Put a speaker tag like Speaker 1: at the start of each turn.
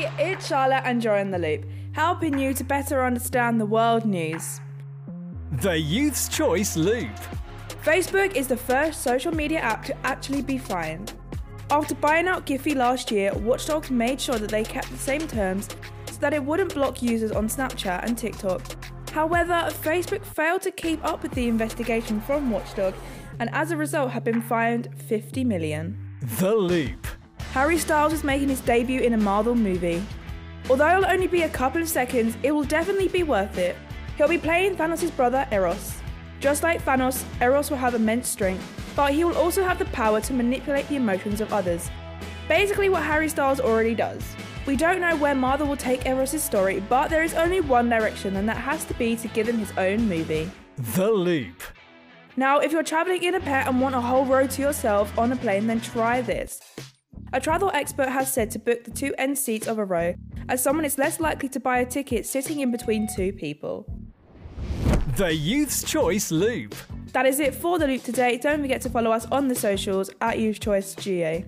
Speaker 1: Hey, it's Charlotte and you're in the loop, helping you to better understand the world news.
Speaker 2: The Youth's Choice Loop.
Speaker 1: Facebook is the first social media app to actually be fined. After buying out Giphy last year, Watch Dogs made sure that they kept the same terms so that it wouldn't block users on Snapchat and TikTok. However, Facebook failed to keep up with the investigation from Watchdog and as a result have been fined 50 million.
Speaker 2: The Loop.
Speaker 1: Harry Styles is making his debut in a Marvel movie. Although it'll only be a couple of seconds, it will definitely be worth it. He'll be playing Thanos' brother Eros. Just like Thanos, Eros will have immense strength, but he will also have the power to manipulate the emotions of others. Basically, what Harry Styles already does. We don't know where Marvel will take Eros' story, but there is only one direction, and that has to be to give him his own movie.
Speaker 2: The Loop.
Speaker 1: Now, if you're traveling in a pet and want a whole row to yourself on a plane, then try this. A travel expert has said to book the two end seats of a row, as someone is less likely to buy a ticket sitting in between two people.
Speaker 2: The Youth's Choice Loop.
Speaker 1: That is it for the loop today. Don't forget to follow us on the socials at Youth Choice GA.